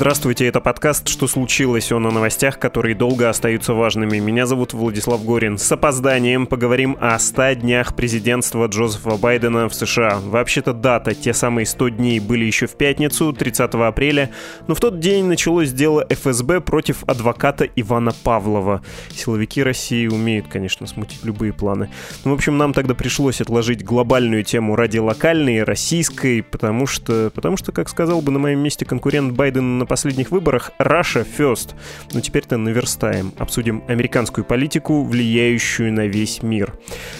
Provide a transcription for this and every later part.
Здравствуйте, это подкаст «Что случилось?» Он о новостях, которые долго остаются важными. Меня зовут Владислав Горин. С опозданием поговорим о 100 днях президентства Джозефа Байдена в США. Вообще-то дата, те самые 100 дней были еще в пятницу, 30 апреля, но в тот день началось дело ФСБ против адвоката Ивана Павлова. Силовики России умеют, конечно, смутить любые планы. Ну, в общем, нам тогда пришлось отложить глобальную тему ради локальной, российской, потому что, потому что, как сказал бы на моем месте конкурент Байдена на последних выборах Russia First. Но теперь-то наверстаем. Обсудим американскую политику, влияющую на весь мир.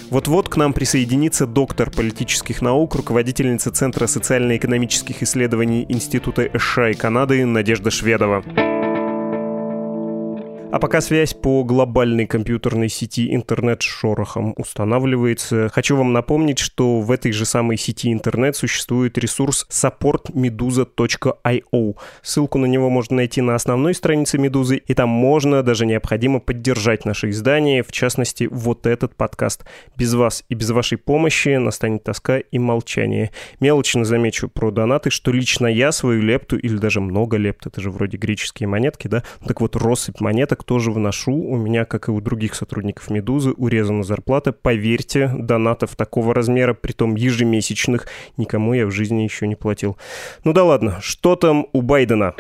Вот-вот к нам присоединится доктор политических наук, руководительница Центра социально-экономических исследований Института США и Канады Надежда Шведова. А пока связь по глобальной компьютерной сети интернет с шорохом устанавливается, хочу вам напомнить, что в этой же самой сети интернет существует ресурс supportmeduza.io. Ссылку на него можно найти на основной странице Медузы, и там можно, даже необходимо поддержать наше издание, в частности, вот этот подкаст. Без вас и без вашей помощи настанет тоска и молчание. Мелочно замечу про донаты, что лично я свою лепту, или даже много лепт, это же вроде греческие монетки, да? Так вот, россыпь монеток денег тоже вношу. У меня, как и у других сотрудников «Медузы», урезана зарплата. Поверьте, донатов такого размера, притом ежемесячных, никому я в жизни еще не платил. Ну да ладно, что там у Байдена?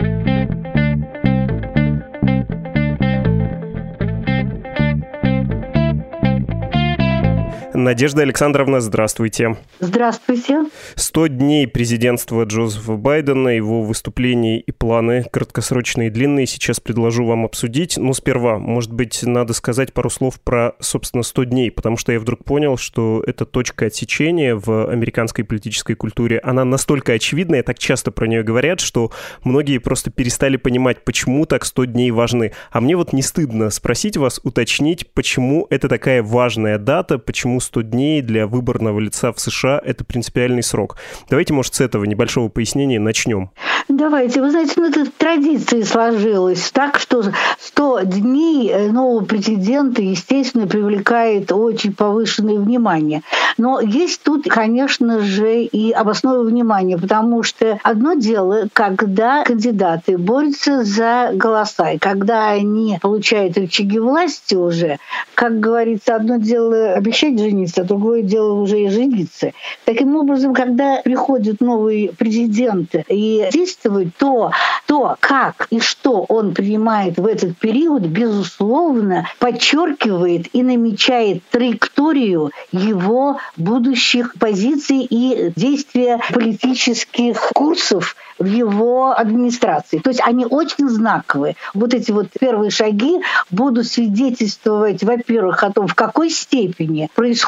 Надежда Александровна, здравствуйте. Здравствуйте. 100 дней президентства Джозефа Байдена, его выступления и планы, краткосрочные и длинные, сейчас предложу вам обсудить. Но сперва, может быть, надо сказать пару слов про, собственно, 100 дней, потому что я вдруг понял, что эта точка отсечения в американской политической культуре, она настолько очевидная, так часто про нее говорят, что многие просто перестали понимать, почему так 100 дней важны. А мне вот не стыдно спросить вас, уточнить, почему это такая важная дата, почему 100 дней для выборного лица в США – это принципиальный срок. Давайте, может, с этого небольшого пояснения начнем. Давайте. Вы знаете, ну, это традиция сложилась так, что 100 дней э, нового президента, естественно, привлекает очень повышенное внимание. Но есть тут, конечно же, и обосновое внимание, потому что одно дело, когда кандидаты борются за голоса, и когда они получают рычаги власти уже, как говорится, одно дело обещать жениться, а другое дело уже и жениться. Таким образом, когда приходит новый президент и действует, то то, как и что он принимает в этот период, безусловно, подчеркивает и намечает траекторию его будущих позиций и действия политических курсов в его администрации. То есть они очень знаковые. Вот эти вот первые шаги будут свидетельствовать, во-первых, о том, в какой степени происходит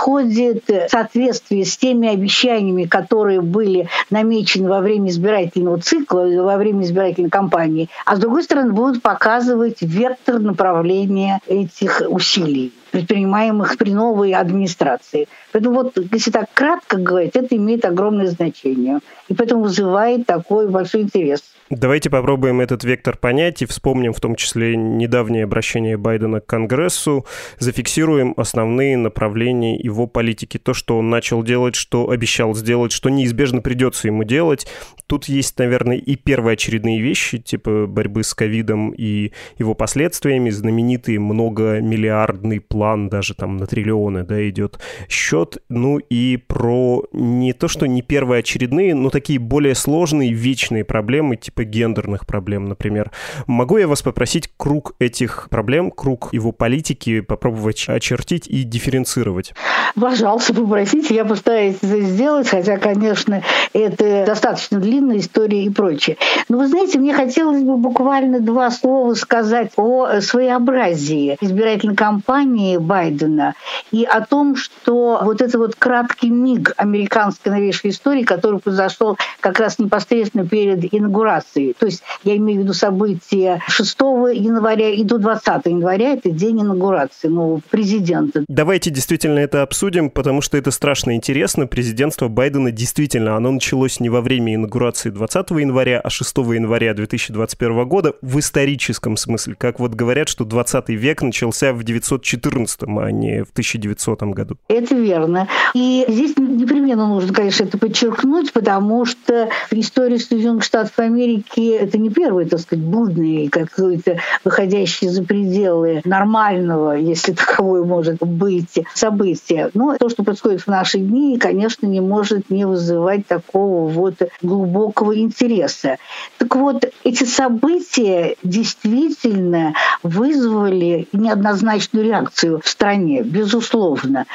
соответствие с теми обещаниями, которые были намечены во время избирательного цикла, во время избирательной кампании, а с другой стороны будут показывать вектор направления этих усилий предпринимаемых при новой администрации. Поэтому вот, если так кратко говорить, это имеет огромное значение. И поэтому вызывает такой большой интерес. Давайте попробуем этот вектор понять и вспомним в том числе недавнее обращение Байдена к Конгрессу, зафиксируем основные направления его политики, то, что он начал делать, что обещал сделать, что неизбежно придется ему делать. Тут есть, наверное, и первоочередные вещи, типа борьбы с ковидом и его последствиями, знаменитый многомиллиардный план, даже там на триллионы, да, идет счет, ну и про не то, что не первоочередные, но такие более сложные, вечные проблемы, типа гендерных проблем, например. Могу я вас попросить круг этих проблем, круг его политики попробовать очертить и дифференцировать? Пожалуйста, попросите, я постараюсь это сделать, хотя, конечно, это достаточно длинная история и прочее. Но вы знаете, мне хотелось бы буквально два слова сказать о своеобразии избирательной кампании кампании Байдена и о том, что вот это вот краткий миг американской новейшей истории, который произошел как раз непосредственно перед инаугурацией. То есть я имею в виду события 6 января и до 20 января, это день инаугурации нового президента. Давайте действительно это обсудим, потому что это страшно интересно. Президентство Байдена действительно, оно началось не во время инаугурации 20 января, а 6 января 2021 года в историческом смысле. Как вот говорят, что 20 век начался в 914, а не в 1900 году. Это верно. И здесь непременно нужно, конечно, это подчеркнуть, потому что история Соединенных Штатов Америки — это не первый, так сказать, будный, какой-то выходящий за пределы нормального, если таковое может быть, событие. Но то, что происходит в наши дни, конечно, не может не вызывать такого вот глубокого интереса. Так вот, эти события действительно вызвали неоднозначную реакцию в стране, безусловно.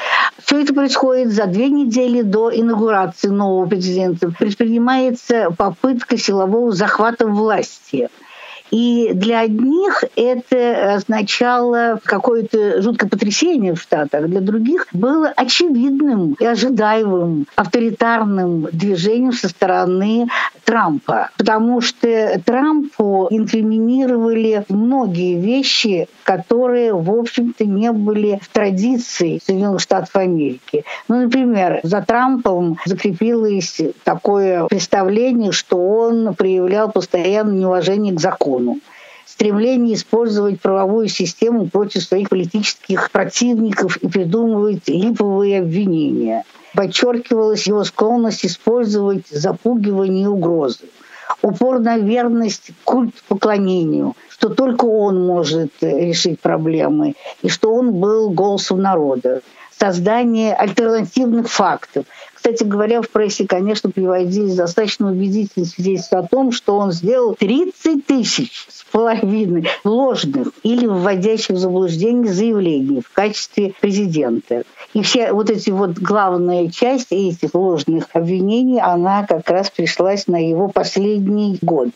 Все это происходит за две недели до инаугурации нового президента. Предпринимается попытка силового захвата власти. И для одних это означало какое-то жуткое потрясение в Штатах, для других было очевидным и ожидаемым авторитарным движением со стороны Трампа. Потому что Трампу инкриминировали многие вещи, которые, в общем-то, не были в традиции Соединенных Штатов Америки. Ну, например, за Трампом закрепилось такое представление, что он проявлял постоянное неуважение к закону стремление использовать правовую систему против своих политических противников и придумывать липовые обвинения. Подчеркивалась его склонность использовать запугивание и угрозы. Упорная верность культ поклонению, что только он может решить проблемы, и что он был голосом народа. Создание альтернативных фактов – кстати говоря, в прессе, конечно, приводились достаточно убедительные свидетельства о том, что он сделал 30 тысяч с половиной ложных или вводящих в заблуждение заявлений в качестве президента. И все вот эти вот главная часть этих ложных обвинений, она как раз пришлась на его последний год.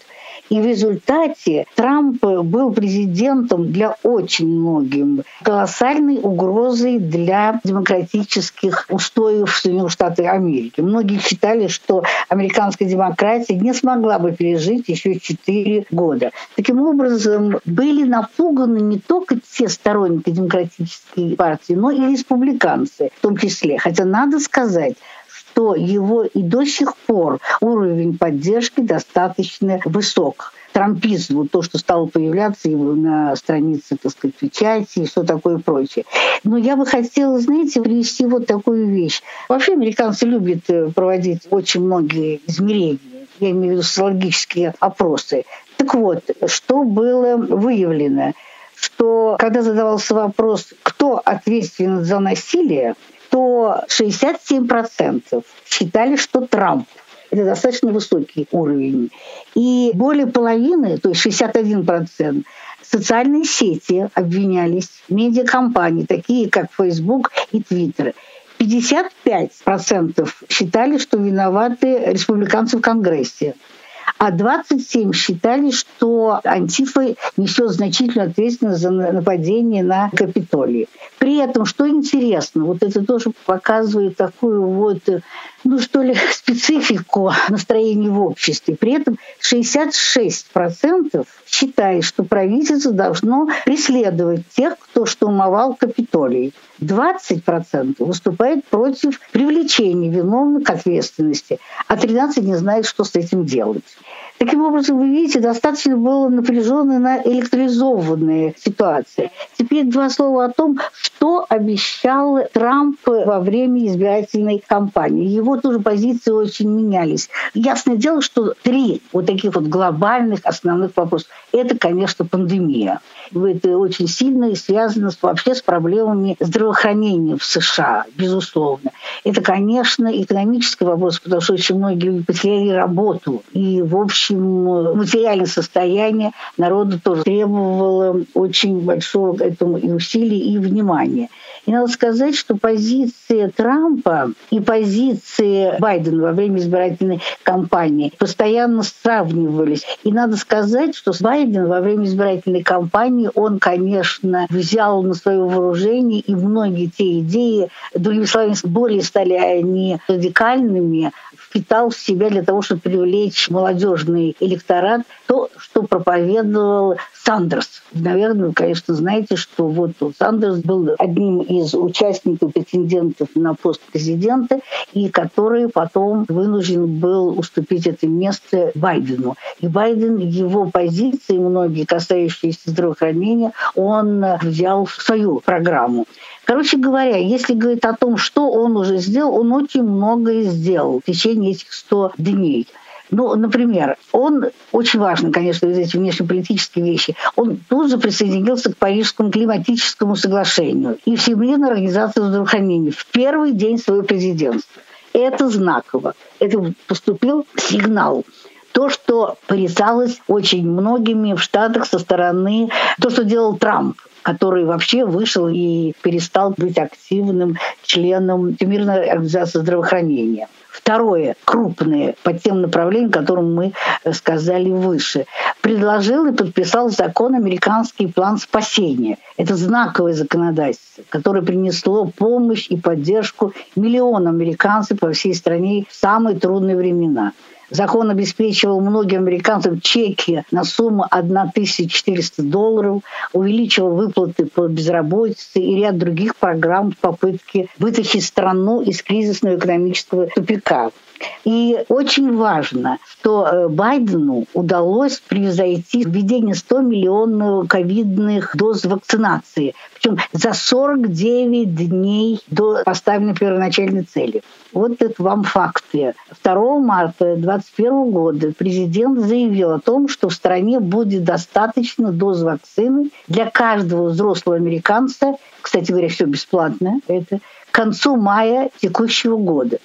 И в результате Трамп был президентом для очень многим, колоссальной угрозой для демократических устоев Соединенных Штатов Америки. Многие считали, что американская демократия не смогла бы пережить еще 4 года. Таким образом, были напуганы не только те сторонники демократической партии, но и республиканцы в том числе. Хотя надо сказать, что его и до сих пор уровень поддержки достаточно высок трампизм, вот то, что стало появляться на странице, так сказать, печати и что такое прочее. Но я бы хотела, знаете, привести вот такую вещь. Вообще американцы любят э, проводить очень многие измерения, я имею в виду социологические опросы. Так вот, что было выявлено? что когда задавался вопрос, кто ответственен за насилие, то 67% считали, что Трамп. Это достаточно высокий уровень. И более половины, то есть 61%, социальные сети обвинялись, медиакомпании, такие как Facebook и Twitter. 55% считали, что виноваты республиканцы в Конгрессе а 27 считали, что Антифа несет значительную ответственность за нападение на Капитолий. При этом, что интересно, вот это тоже показывает такую вот ну что ли, специфику настроений в обществе. При этом 66% считает, что правительство должно преследовать тех, кто штурмовал Капитолий. 20% выступает против привлечения виновных к ответственности, а 13% не знает, что с этим делать. Таким образом, вы видите, достаточно было напряженная на электризованная ситуация. Теперь два слова о том, что обещал Трамп во время избирательной кампании. Его тоже позиции очень менялись. Ясное дело, что три вот таких вот глобальных основных вопроса. Это, конечно, пандемия. Это очень сильно связано вообще с проблемами здравоохранения в США, безусловно. Это, конечно, экономический вопрос, потому что очень многие люди потеряли работу. И, в общем, материальное состояние народа тоже требовало очень большого этому и усилий, и внимания. И надо сказать, что позиция Трампа и позиции Байдена во время избирательной кампании постоянно сравнивались. И надо сказать, что Байден во время избирательной кампании, он, конечно, взял на свое вооружение и многие те идеи, другими словами, более стали они радикальными, впитал в себя для того, чтобы привлечь молодежный электорат, то, что проповедовал Сандерс. Наверное, вы, конечно, знаете, что вот Сандерс был одним из участников, претендентов на пост президента, и который потом вынужден был уступить это место Байдену. И Байден, его позиции, многие касающиеся здравоохранения, он взял в свою программу. Короче говоря, если говорить о том, что он уже сделал, он очень многое сделал в течение этих 100 дней. Ну, например, он, очень важно, конечно, из эти внешнеполитические вещи, он тут же присоединился к Парижскому климатическому соглашению и Всемирной организации здравоохранения в первый день своего президентства. Это знаково. Это поступил сигнал то, что порицалось очень многими в Штатах со стороны, то, что делал Трамп который вообще вышел и перестал быть активным членом Всемирной организации здравоохранения. Второе, крупное, по тем направлениям, которым мы сказали выше, предложил и подписал закон «Американский план спасения». Это знаковое законодательство, которое принесло помощь и поддержку миллионам американцев по всей стране в самые трудные времена. Закон обеспечивал многим американцам чеки на сумму 1400 долларов, увеличивал выплаты по безработице и ряд других программ в попытке вытащить страну из кризисного экономического тупика. И очень важно, что э, Байдену удалось превзойти введение 100 миллионов ковидных доз вакцинации, причем за 49 дней до поставленной первоначальной цели. Вот это вам факты. 2 марта 2021 года президент заявил о том, что в стране будет достаточно доз вакцины для каждого взрослого американца, кстати говоря, все бесплатно, это к концу мая текущего года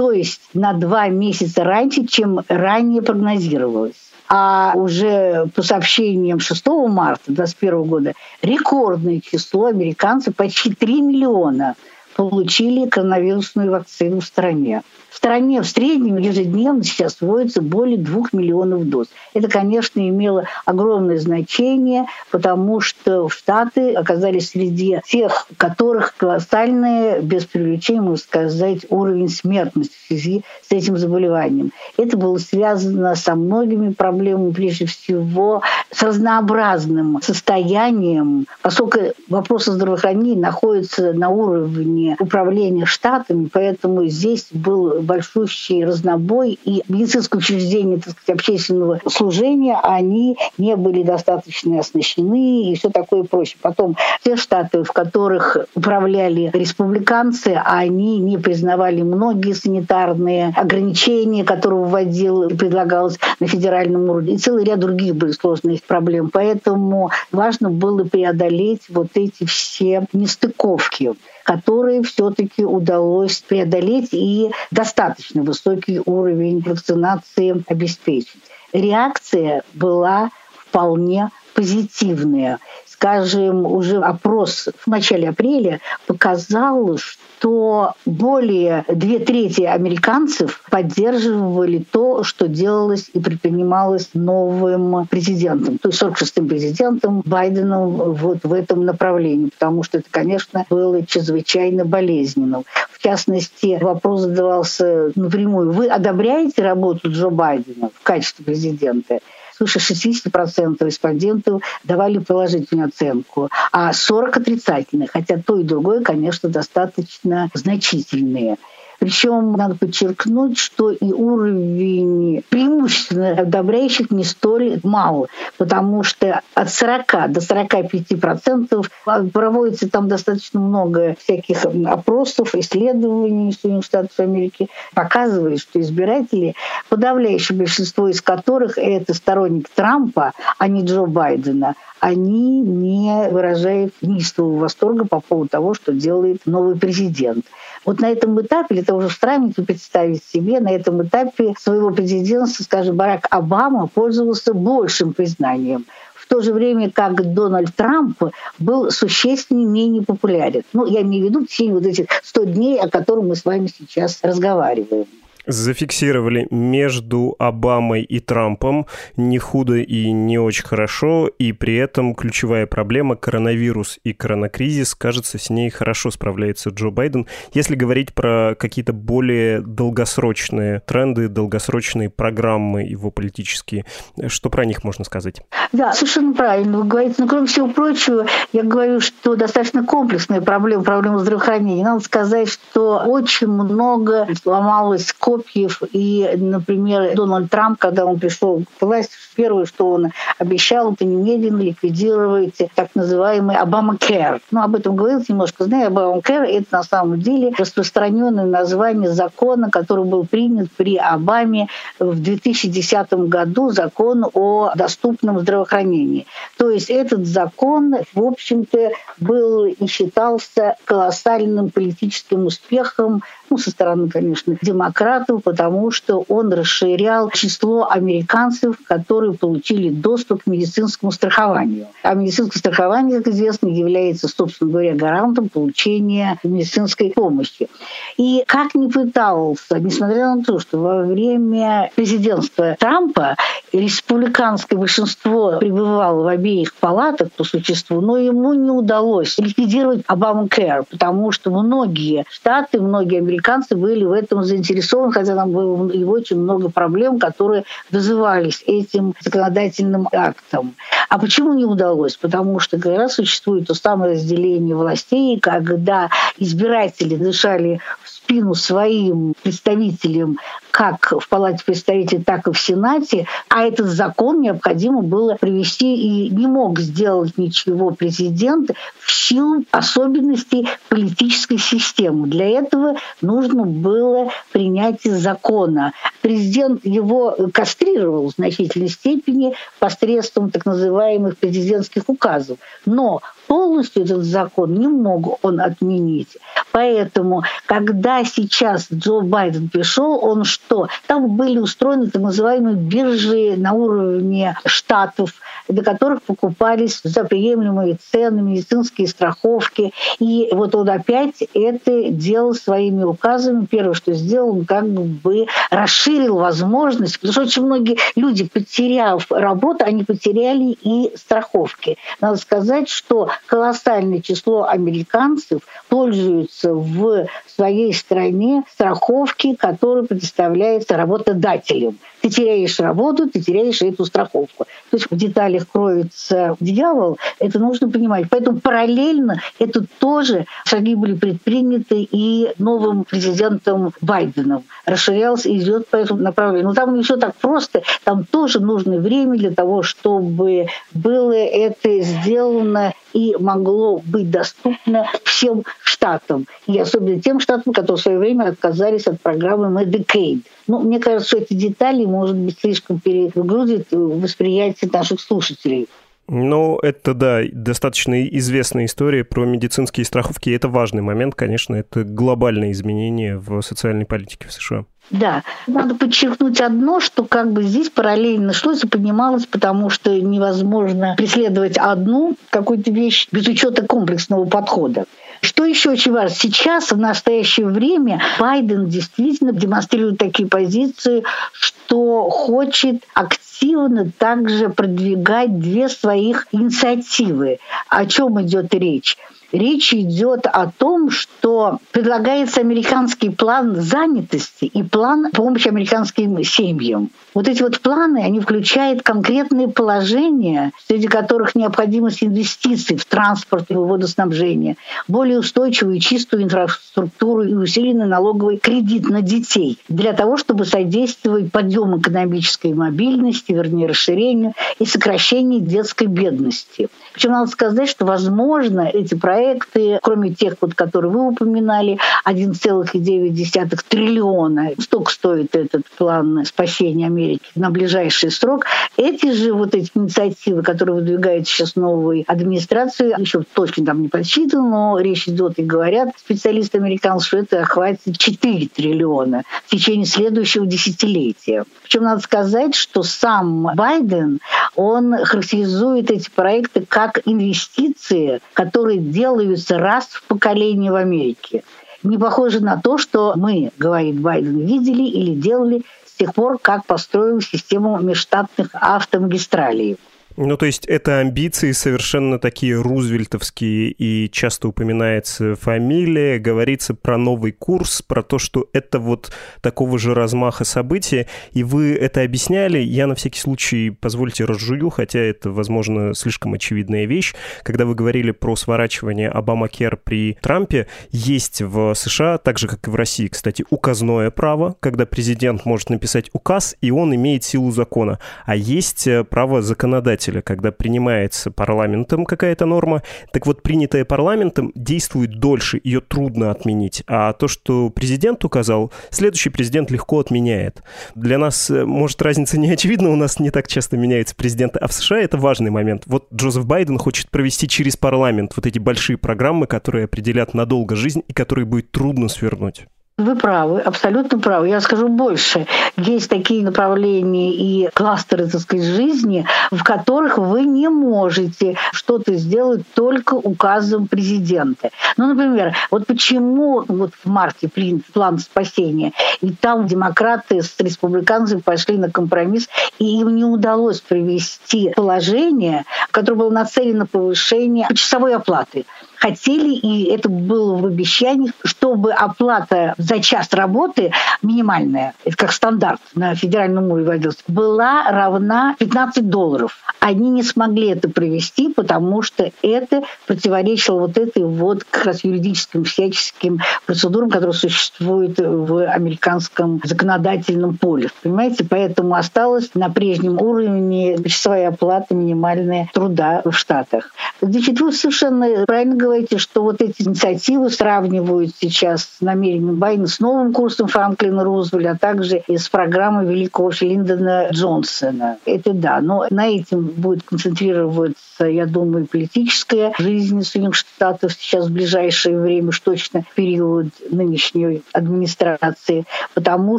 то есть на два месяца раньше, чем ранее прогнозировалось. А уже по сообщениям 6 марта 2021 года рекордное число американцев, почти 3 миллиона, получили коронавирусную вакцину в стране. В стране в среднем ежедневно сейчас вводится более двух миллионов доз. Это, конечно, имело огромное значение, потому что Штаты оказались среди тех, у которых колоссальный, без привлечения, можно сказать, уровень смертности в связи с этим заболеванием. Это было связано со многими проблемами, прежде всего с разнообразным состоянием, поскольку вопросы здравоохранения находятся на уровне управления штатами, поэтому здесь был большущий разнобой, и медицинские учреждения так сказать, общественного служения, они не были достаточно оснащены и все такое прочее. Потом те штаты, в которых управляли республиканцы, они не признавали многие санитарные ограничения, которые вводил и предлагалось на федеральном уровне, и целый ряд других были сложных проблем. Поэтому важно было преодолеть вот эти все нестыковки которые все-таки удалось преодолеть и достаточно высокий уровень вакцинации обеспечить. Реакция была вполне позитивная скажем, уже опрос в начале апреля показал, что более две трети американцев поддерживали то, что делалось и предпринималось новым президентом, то есть 46-м президентом Байденом вот в этом направлении, потому что это, конечно, было чрезвычайно болезненно. В частности, вопрос задавался напрямую. Вы одобряете работу Джо Байдена в качестве президента? Свыше 60% респондентов давали положительную оценку, а 40 отрицательных, хотя то и другое, конечно, достаточно значительные. Причем надо подчеркнуть, что и уровень преимущественно одобряющих не столь мал, потому что от 40 до 45 процентов проводится там достаточно много всяких опросов, исследований Соединенных Штатов Америки, показывает, что избиратели, подавляющее большинство из которых это сторонник Трампа, а не Джо Байдена, они не выражают неистового восторга по поводу того, что делает новый президент. Вот на этом этапе, для того, чтобы и представить себе, на этом этапе своего президентства, скажем, Барак Обама пользовался большим признанием то же время как Дональд Трамп был существенно менее популярен. Ну, я имею в виду в вот этих 100 дней, о которых мы с вами сейчас разговариваем зафиксировали между Обамой и Трампом не худо и не очень хорошо, и при этом ключевая проблема коронавирус и коронакризис, кажется, с ней хорошо справляется Джо Байден. Если говорить про какие-то более долгосрочные тренды, долгосрочные программы его политические, что про них можно сказать? Да, совершенно правильно вы говорите. Но кроме всего прочего, я говорю, что достаточно комплексная проблема, проблема здравоохранения. Надо сказать, что очень много сломалось Копьев и, например, Дональд Трамп, когда он пришел к власти, первое, что он обещал, это немедленно ликвидировать так называемый Обама Кэр. Ну, об этом говорилось немножко, знаю, Обама Кэр – это на самом деле распространенное название закона, который был принят при Обаме в 2010 году, закон о доступном здравоохранении. То есть этот закон, в общем-то, был и считался колоссальным политическим успехом ну, со стороны, конечно, демократов, потому что он расширял число американцев, которые получили доступ к медицинскому страхованию. А медицинское страхование, как известно, является, собственно говоря, гарантом получения медицинской помощи. И как ни пытался, несмотря на то, что во время президентства Трампа республиканское большинство пребывало в обеих палатах по существу, но ему не удалось ликвидировать Обама Кэр, потому что многие штаты, многие американцы были в этом заинтересованы, хотя там было и очень много проблем, которые вызывались этим законодательным актом. А почему не удалось? Потому что как раз существует то самое разделение властей, когда избиратели дышали в спину своим представителям как в Палате представителей, так и в Сенате, а этот закон необходимо было привести и не мог сделать ничего президент в силу особенностей политической системы. Для этого нужно было принятие закона. Президент его кастрировал в значительной степени посредством так называемых президентских указов. Но полностью этот закон не мог он отменить. Поэтому, когда сейчас Джо Байден пришел, он что? Там были устроены так называемые биржи на уровне штатов, до которых покупались за приемлемые цены медицинские страховки. И вот он опять это делал своими указами. Первое, что сделал, он как бы расширил возможность, потому что очень многие люди, потеряв работу, они потеряли и страховки. Надо сказать, что колоссальное число американцев пользуются в своей стране страховки, которые предоставляются работодателем. Ты теряешь работу, ты теряешь эту страховку. То есть в деталях кроется дьявол, это нужно понимать. Поэтому параллельно это тоже шаги были предприняты и новым президентом Байденом. Расширялся и идет по этому направлению. Но там не все так просто. Там тоже нужно время для того, чтобы было это сделано и могло быть доступно всем штатам. И особенно тем штатам, которые в свое время отказались от программы Medicaid. Ну, мне кажется, что эти детали, может быть, слишком перегрузят восприятие наших слушателей. Ну, это, да, достаточно известная история про медицинские страховки. И это важный момент, конечно, это глобальное изменение в социальной политике в США. Да, надо подчеркнуть одно, что как бы здесь параллельно шлось и поднималось, потому что невозможно преследовать одну какую-то вещь без учета комплексного подхода. Что еще очень важно? Сейчас, в настоящее время, Байден действительно демонстрирует такие позиции, что хочет активно также продвигать две своих инициативы. О чем идет речь? Речь идет о том, что предлагается американский план занятости и план помощи американским семьям. Вот эти вот планы, они включают конкретные положения, среди которых необходимость инвестиций в транспорт и водоснабжение, более устойчивую и чистую инфраструктуру и усиленный налоговый кредит на детей для того, чтобы содействовать подъему экономической мобильности, вернее, расширению и сокращению детской бедности. Причем надо сказать, что, возможно, эти проекты проекты, кроме тех, вот, которые вы упоминали, 1,9 триллиона. Столько стоит этот план спасения Америки на ближайший срок. Эти же вот эти инициативы, которые выдвигает сейчас новой администрации, еще точно там не подсчитано, но речь идет и говорят специалисты американцы, что это охватит 4 триллиона в течение следующего десятилетия. Причем надо сказать, что сам Байден, он характеризует эти проекты как инвестиции, которые делаются раз в поколение в Америке. Не похоже на то, что мы, говорит Байден, видели или делали тех пор, как построил систему межштатных автомагистралей. Ну, то есть это амбиции совершенно такие рузвельтовские, и часто упоминается фамилия, говорится про новый курс, про то, что это вот такого же размаха события, и вы это объясняли. Я на всякий случай, позвольте, разжую, хотя это, возможно, слишком очевидная вещь. Когда вы говорили про сворачивание Обама-Кер при Трампе, есть в США, так же, как и в России, кстати, указное право, когда президент может написать указ, и он имеет силу закона, а есть э, право законодателя законодателя, когда принимается парламентом какая-то норма, так вот, принятая парламентом действует дольше, ее трудно отменить. А то, что президент указал, следующий президент легко отменяет. Для нас, э, может, разница не очевидна, у нас не так часто меняются президенты, а в США это важный момент. Вот Джозеф Байден хочет провести через парламент вот эти большие программы, которые определят надолго жизнь и которые будет трудно свернуть. Вы правы, абсолютно правы. Я скажу больше. Есть такие направления и кластеры, так сказать, жизни, в которых вы не можете что-то сделать только указом президента. Ну, например, вот почему вот в марте план спасения, и там демократы с республиканцами пошли на компромисс, и им не удалось привести положение, которое было нацелено на повышение часовой оплаты хотели, и это было в обещании, чтобы оплата за час работы минимальная, это как стандарт на федеральном уровне вводилась, была равна 15 долларов. Они не смогли это провести, потому что это противоречило вот этой вот как раз юридическим всяческим процедурам, которые существуют в американском законодательном поле. Понимаете? Поэтому осталось на прежнем уровне часовая оплата минимальная труда в Штатах. Значит, вы совершенно правильно говорите, делаете, что вот эти инициативы сравнивают сейчас с намерением Байдена с новым курсом Франклина Рузвельта, а также и с программой великого Линдона Джонсона. Это да, но на этом будет концентрироваться, я думаю, политическая жизнь Соединенных Штатов сейчас в ближайшее время, уж точно период нынешней администрации, потому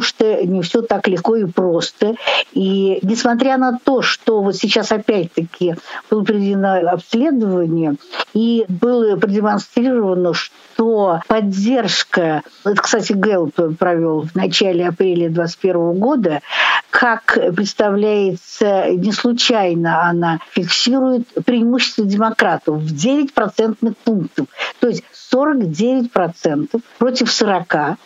что не все так легко и просто. И несмотря на то, что вот сейчас опять-таки было проведено обследование, и было продемонстрировано, что поддержка, это, кстати, Гэлп провел в начале апреля 2021 года, как представляется, не случайно она фиксирует преимущество демократов в 9% пунктов. То есть 49% против 40%.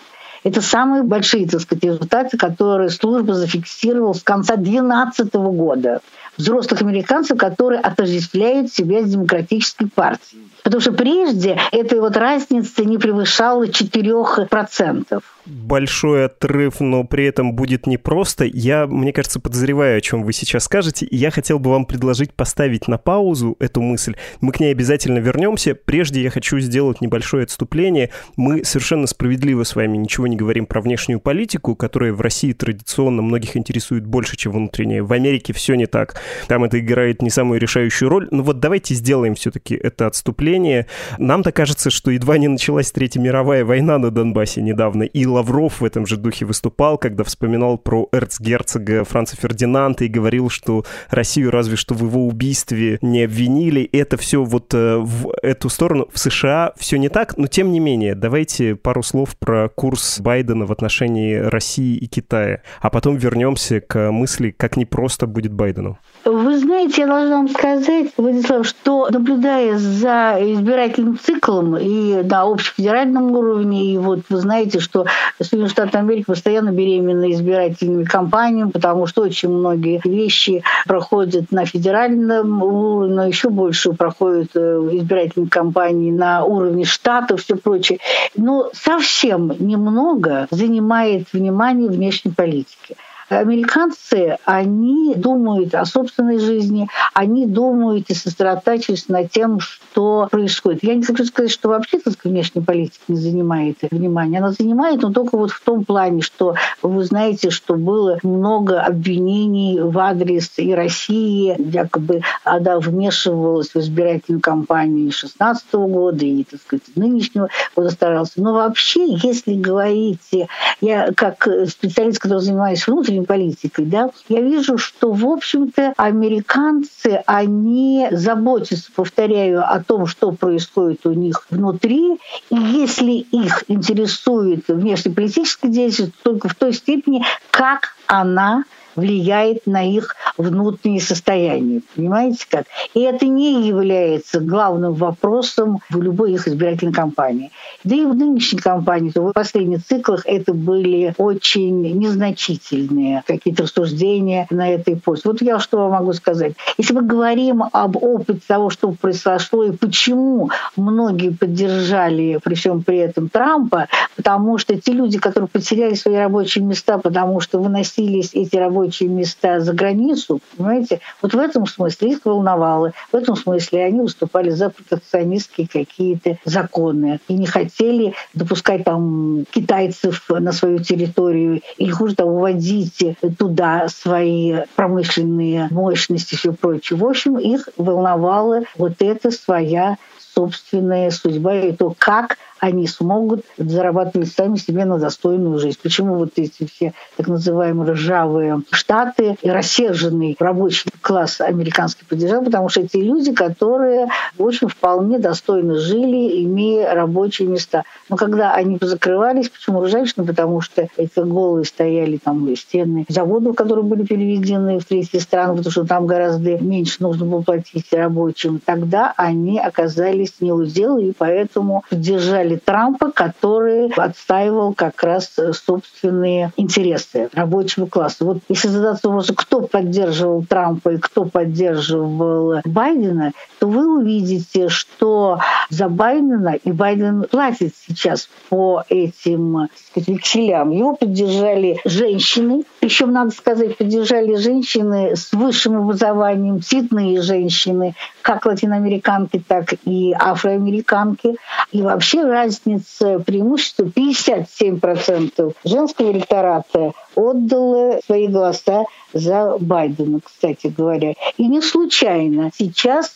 Это самые большие, так сказать, результаты, которые служба зафиксировала с конца 2012 года. Взрослых американцев, которые отождествляют себя с демократической партией. Потому что прежде эта вот разница не превышала 4% большой отрыв, но при этом будет непросто. Я, мне кажется, подозреваю, о чем вы сейчас скажете, и я хотел бы вам предложить поставить на паузу эту мысль. Мы к ней обязательно вернемся. Прежде я хочу сделать небольшое отступление. Мы совершенно справедливо с вами ничего не говорим про внешнюю политику, которая в России традиционно многих интересует больше, чем внутренняя. В Америке все не так. Там это играет не самую решающую роль. Но вот давайте сделаем все-таки это отступление. Нам-то кажется, что едва не началась Третья мировая война на Донбассе недавно, и Лавров в этом же духе выступал, когда вспоминал про эрцгерцога Франца Фердинанда и говорил, что Россию разве что в его убийстве не обвинили. Это все вот э, в эту сторону. В США все не так, но тем не менее, давайте пару слов про курс Байдена в отношении России и Китая, а потом вернемся к мысли, как непросто будет Байдену. Вы знаете, я должна вам сказать, Владислав, что наблюдая за избирательным циклом и на общефедеральном уровне, и вот вы знаете, что Соединенные Штаты Америки постоянно беременны избирательными кампаниями, потому что очень многие вещи проходят на федеральном уровне, но еще больше проходят э, избирательные кампании на уровне штатов, все прочее. Но совсем немного занимает внимание внешней политики. Американцы, они думают о собственной жизни, они думают и сосредотачиваются над тем, что происходит. Я не хочу сказать, что вообще так внешняя политика не занимает внимания. Она занимает, но только вот в том плане, что вы знаете, что было много обвинений в адрес и России, якобы она вмешивалась в избирательную кампанию 2016 года и, так сказать, нынешнего года старался. Но вообще, если говорить, я как специалист, который занимаюсь внутренней политикой, да, я вижу, что, в общем-то, американцы, они заботятся, повторяю, о том, что происходит у них внутри, и если их интересует внешнеполитическая деятельность, только в той степени, как она влияет на их внутреннее состояние. Понимаете как? И это не является главным вопросом в любой их избирательной кампании. Да и в нынешней кампании, в последних циклах это были очень незначительные какие-то рассуждения на этой почве. Вот я что вам могу сказать. Если мы говорим об опыте того, что произошло и почему многие поддержали при всем при этом Трампа, потому что те люди, которые потеряли свои рабочие места, потому что выносились эти рабочие рабочие места за границу, понимаете, вот в этом смысле их волновало, в этом смысле они выступали за протекционистские какие-то законы и не хотели допускать там китайцев на свою территорию или хуже того, вводить туда свои промышленные мощности и все прочее. В общем, их волновала вот эта своя собственная судьба и то, как они смогут зарабатывать сами себе на достойную жизнь. Почему вот эти все так называемые ржавые штаты и рассерженный рабочий класс американский поддержал? Потому что эти люди, которые очень вполне достойно жили, имея рабочие места. Но когда они закрывались, почему ржавчина? Потому что это голые стояли там стены заводов, которые были переведены в третьи страны, потому что там гораздо меньше нужно было платить рабочим. Тогда они оказались у дела, и поэтому поддержали Трампа, который отстаивал как раз собственные интересы рабочего класса. Вот если задаться вопросом, кто поддерживал Трампа и кто поддерживал Байдена, то вы увидите, что за Байдена, и Байден платит сейчас по этим сказать, векселям, его поддержали женщины, причем, надо сказать, поддержали женщины с высшим образованием, цветные женщины, как латиноамериканки, так и афроамериканки. И вообще разница преимущества 57% женского электората отдало свои голоса за Байдена, кстати говоря. И не случайно сейчас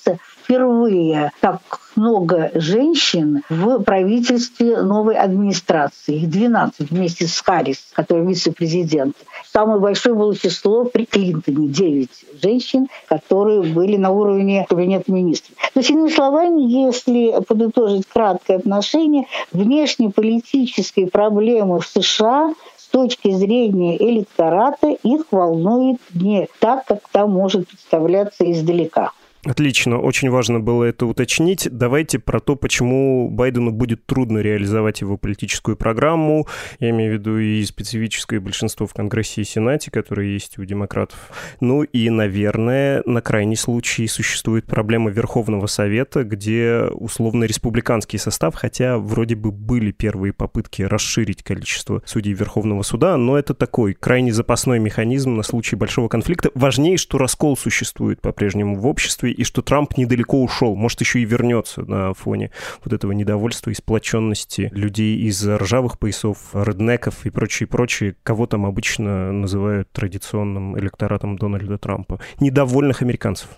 впервые так много женщин в правительстве новой администрации. Их 12 вместе с Харрис, который вице-президент. Самое большое было число при Клинтоне. 9 женщин, которые были на уровне кабинета министров. То есть, иными словами, если подытожить краткое отношение, внешнеполитические проблемы в США с точки зрения электората их волнует не так, как там может представляться издалека. Отлично, очень важно было это уточнить. Давайте про то, почему Байдену будет трудно реализовать его политическую программу. Я имею в виду и специфическое большинство в Конгрессе и Сенате, которые есть у демократов. Ну и, наверное, на крайний случай существует проблема Верховного Совета, где условно республиканский состав, хотя вроде бы были первые попытки расширить количество судей Верховного Суда, но это такой крайне запасной механизм на случай большого конфликта. Важнее, что раскол существует по-прежнему в обществе, и что Трамп недалеко ушел, может, еще и вернется на фоне вот этого недовольства и сплоченности людей из ржавых поясов, реднеков и прочее, прочее, кого там обычно называют традиционным электоратом Дональда Трампа. Недовольных американцев.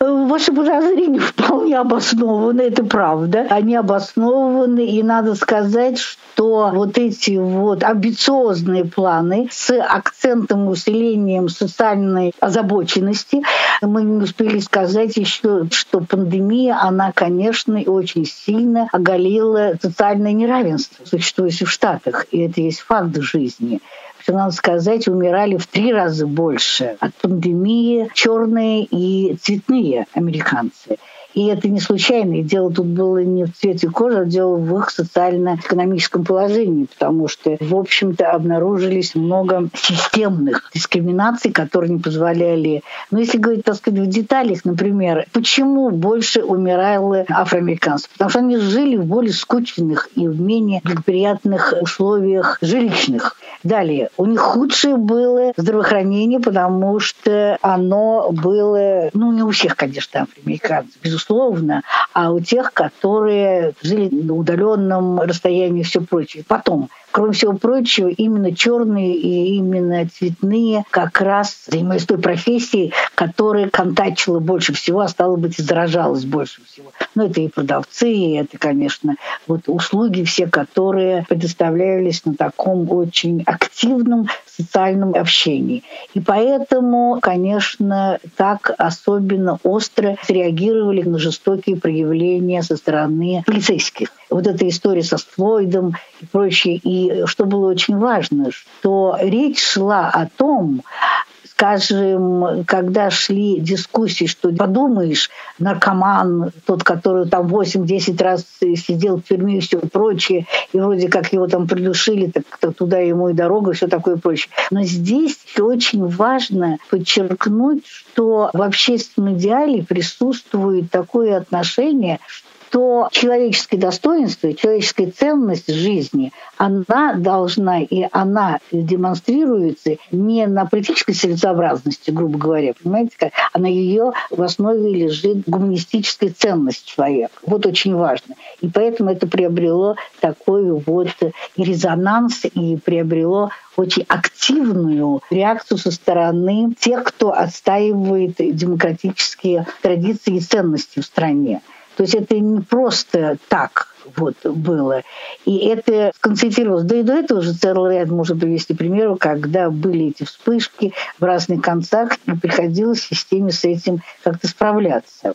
Ваши подозрения вполне обоснованы, это правда. Они обоснованы, и надо сказать, что вот эти вот амбициозные планы с акцентом усилением социальной озабоченности, мы не успели сказать еще, что пандемия, она, конечно, очень сильно оголила социальное неравенство, существующее в Штатах, и это есть факт жизни что, надо сказать, умирали в три раза больше от пандемии черные и цветные американцы. И это не случайно. И дело тут было не в цвете кожи, а дело в их социально-экономическом положении, потому что, в общем-то, обнаружились много системных дискриминаций, которые не позволяли... Ну, если говорить, так сказать, в деталях, например, почему больше умирало афроамериканцев? Потому что они жили в более скучных и в менее благоприятных условиях жилищных. Далее, у них худшее было здравоохранение, потому что оно было, ну, не у всех, конечно, афроамериканцев, безусловно, а у тех, которые жили на удаленном расстоянии и все прочее. Потом, Кроме всего прочего, именно черные и именно цветные как раз занимались той профессией, которая контачила больше всего, а стало быть, и заражалась больше всего. Ну, это и продавцы, и это, конечно, вот услуги все, которые предоставлялись на таком очень активном социальном общении. И поэтому, конечно, так особенно остро реагировали на жестокие проявления со стороны полицейских. Вот эта история со Флойдом и прочее. И что было очень важно, что речь шла о том, скажем, когда шли дискуссии, что подумаешь, наркоман, тот, который там 8-10 раз сидел в тюрьме и все прочее, и вроде как его там придушили, так туда ему и дорога, все такое прочее. Но здесь очень важно подчеркнуть, что в общественном идеале присутствует такое отношение, то человеческое достоинство, человеческая ценность жизни, она должна и она демонстрируется не на политической целесообразности, грубо говоря, понимаете, как, а на ее в основе лежит гуманистическая ценность человека. Вот очень важно. И поэтому это приобрело такой вот резонанс, и приобрело очень активную реакцию со стороны тех, кто отстаивает демократические традиции и ценности в стране. То есть это не просто так вот было. И это сконцентрировалось. Да и до этого уже целый ряд можно привести примеров, когда были эти вспышки в разных концах, и приходилось системе с этим как-то справляться.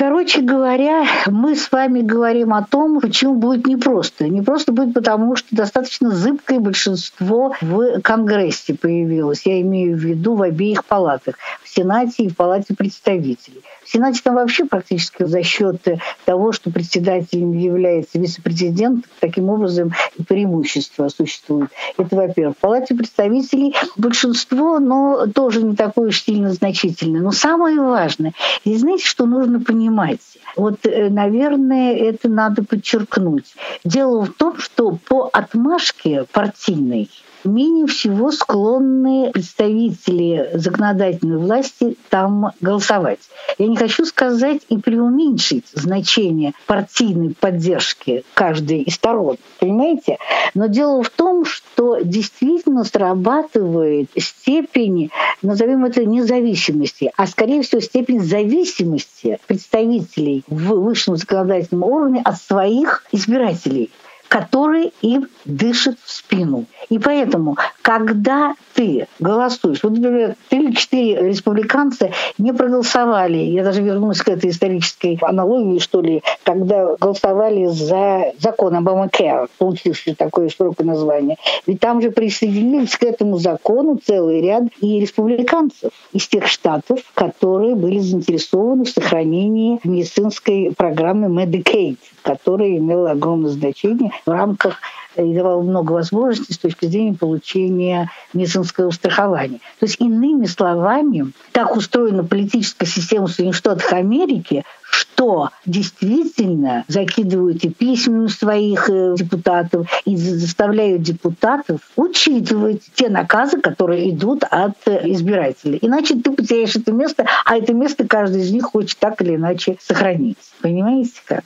Короче говоря, мы с вами говорим о том, почему будет непросто. Непросто будет потому, что достаточно зыбкое большинство в Конгрессе появилось. Я имею в виду в обеих палатах, Сенате и в Палате представителей. В Сенате там вообще практически за счет того, что председателем является вице-президент, таким образом преимущество существует. Это, во-первых. В Палате представителей большинство, но тоже не такое уж сильно значительное. Но самое важное, и знаете, что нужно понимать? Вот, э, наверное, это надо подчеркнуть. Дело в том, что по отмашке партийной менее всего склонны представители законодательной власти там голосовать. Я не хочу сказать и преуменьшить значение партийной поддержки каждой из сторон, понимаете? Но дело в том, что действительно срабатывает степень, назовем это независимости, а скорее всего степень зависимости представителей в высшем законодательном уровне от своих избирателей который им дышит в спину. И поэтому, когда ты голосуешь, вот, например, три или четыре республиканца не проголосовали, я даже вернусь к этой исторической аналогии, что ли, когда голосовали за закон Обамакер, получивший такое широкое название. Ведь там же присоединились к этому закону целый ряд и республиканцев из тех штатов, которые были заинтересованы в сохранении медицинской программы Medicaid которая имела огромное значение в рамках и давала много возможностей с точки зрения получения медицинского страхования. То есть, иными словами, так устроена политическая система Соединенных Штатов Америки, что действительно закидывают и письма своих э, депутатов, и заставляют депутатов учитывать те наказы, которые идут от э, избирателей. Иначе ты потеряешь это место, а это место каждый из них хочет так или иначе сохранить. Понимаете как?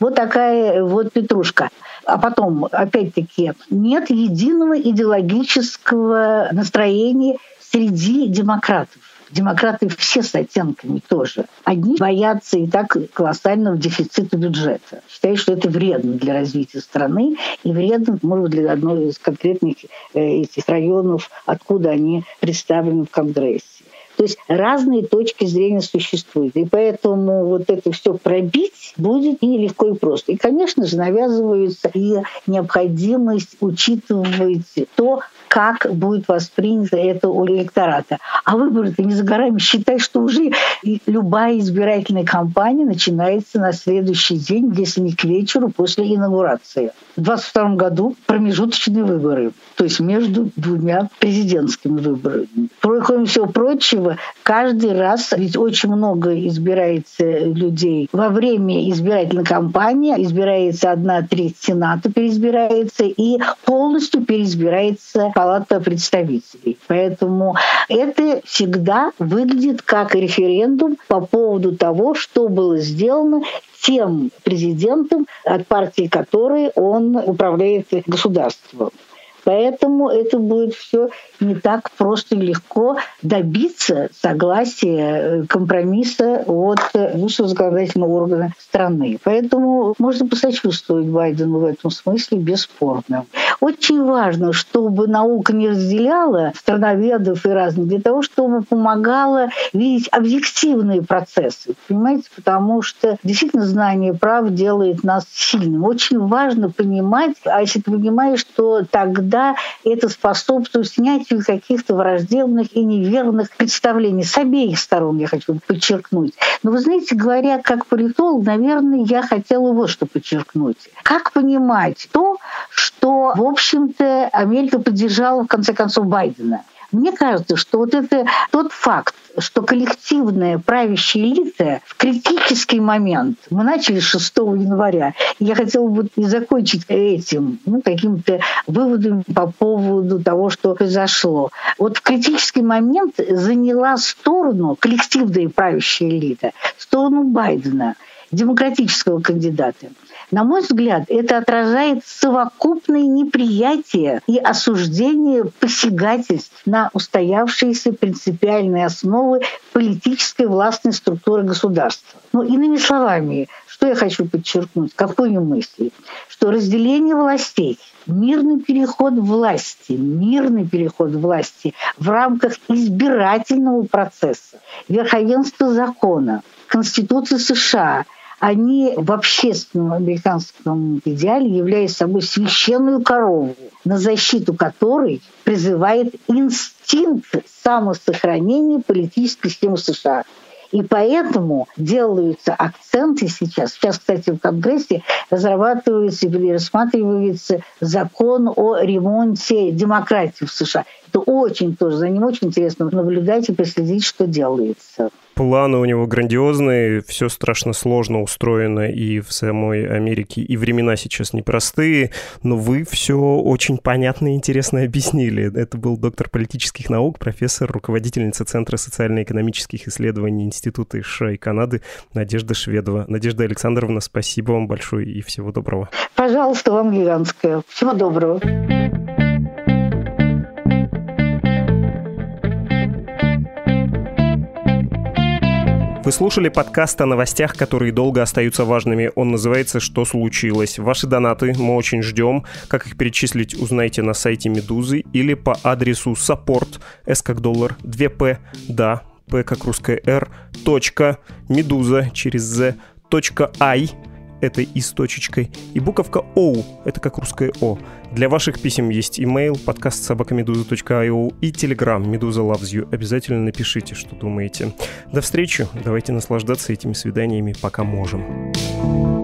Вот такая вот петрушка. А потом, опять-таки, нет единого идеологического настроения среди демократов. Демократы все с оттенками тоже. Одни боятся и так колоссального дефицита бюджета. Считают, что это вредно для развития страны и вредно, может быть, для одной из конкретных э, этих районов, откуда они представлены в Конгрессе. То есть разные точки зрения существуют. И поэтому вот это все пробить будет и легко и просто. И, конечно же, навязывается и необходимость учитывать то, как будет воспринято это у электората. А выборы-то не за горами. Считай, что уже любая избирательная кампания начинается на следующий день, если не к вечеру, после инаугурации. В 2022 году промежуточные выборы, то есть между двумя президентскими выборами. Кроме всего прочего, каждый раз, ведь очень много избирается людей во время избирательной кампании, избирается одна треть Сената, переизбирается, и полностью переизбирается Палата представителей. Поэтому это всегда выглядит как референдум по поводу того, что было сделано тем президентом, от партии которой он управляет государством. Поэтому это будет все не так просто и легко добиться согласия, э, компромисса от высшего законодательного органа страны. Поэтому можно посочувствовать Байдену в этом смысле бесспорно. Очень важно, чтобы наука не разделяла страноведов и разных, для того, чтобы помогала видеть объективные процессы. Понимаете? Потому что действительно знание прав делает нас сильными. Очень важно понимать, а если ты понимаешь, то тогда это способствует снятию каких-то враждебных и неверных представлений с обеих сторон, я хочу подчеркнуть. Но вы знаете, говоря как политолог, наверное, я хотела вот что подчеркнуть. Как понимать то, что, в общем-то, Америка поддержала, в конце концов, Байдена. Мне кажется, что вот это тот факт, что коллективная правящая элита в критический момент, мы начали 6 января, я хотела бы закончить этим, ну, каким-то выводом по поводу того, что произошло. Вот в критический момент заняла сторону коллективная правящая элита, сторону Байдена, демократического кандидата. На мой взгляд, это отражает совокупное неприятие и осуждение посягательств на устоявшиеся принципиальные основы политической властной структуры государства. Ну, иными словами, что я хочу подчеркнуть, какую мысль? Что разделение властей мирный переход власти, мирный переход власти в рамках избирательного процесса, верховенства закона, Конституции США – они в общественном американском идеале являются собой священную корову, на защиту которой призывает инстинкт самосохранения политической системы США. И поэтому делаются акценты сейчас. Сейчас, кстати, в Конгрессе разрабатывается или рассматривается закон о ремонте демократии в США. Это очень тоже, за ним очень интересно наблюдать и проследить, что делается. Планы у него грандиозные, все страшно сложно устроено и в самой Америке, и времена сейчас непростые, но вы все очень понятно и интересно объяснили. Это был доктор политических наук, профессор, руководительница Центра социально-экономических исследований Института США и Канады Надежда Шведова. Надежда Александровна, спасибо вам большое и всего доброго. Пожалуйста, вам гигантское. Всего доброго. Вы слушали подкаст о новостях, которые долго остаются важными. Он называется «Что случилось?». Ваши донаты мы очень ждем. Как их перечислить, узнайте на сайте Медузы или по адресу support, s как доллар, 2p, да, p как русская r, точка, медуза через z, точка i, этой и с точечкой, и буковка O, это как русское О. Для ваших писем есть email, подкаст собакамедуза.io и telegram Медуза Loves You. Обязательно напишите, что думаете. До встречи, давайте наслаждаться этими свиданиями, пока можем. thank you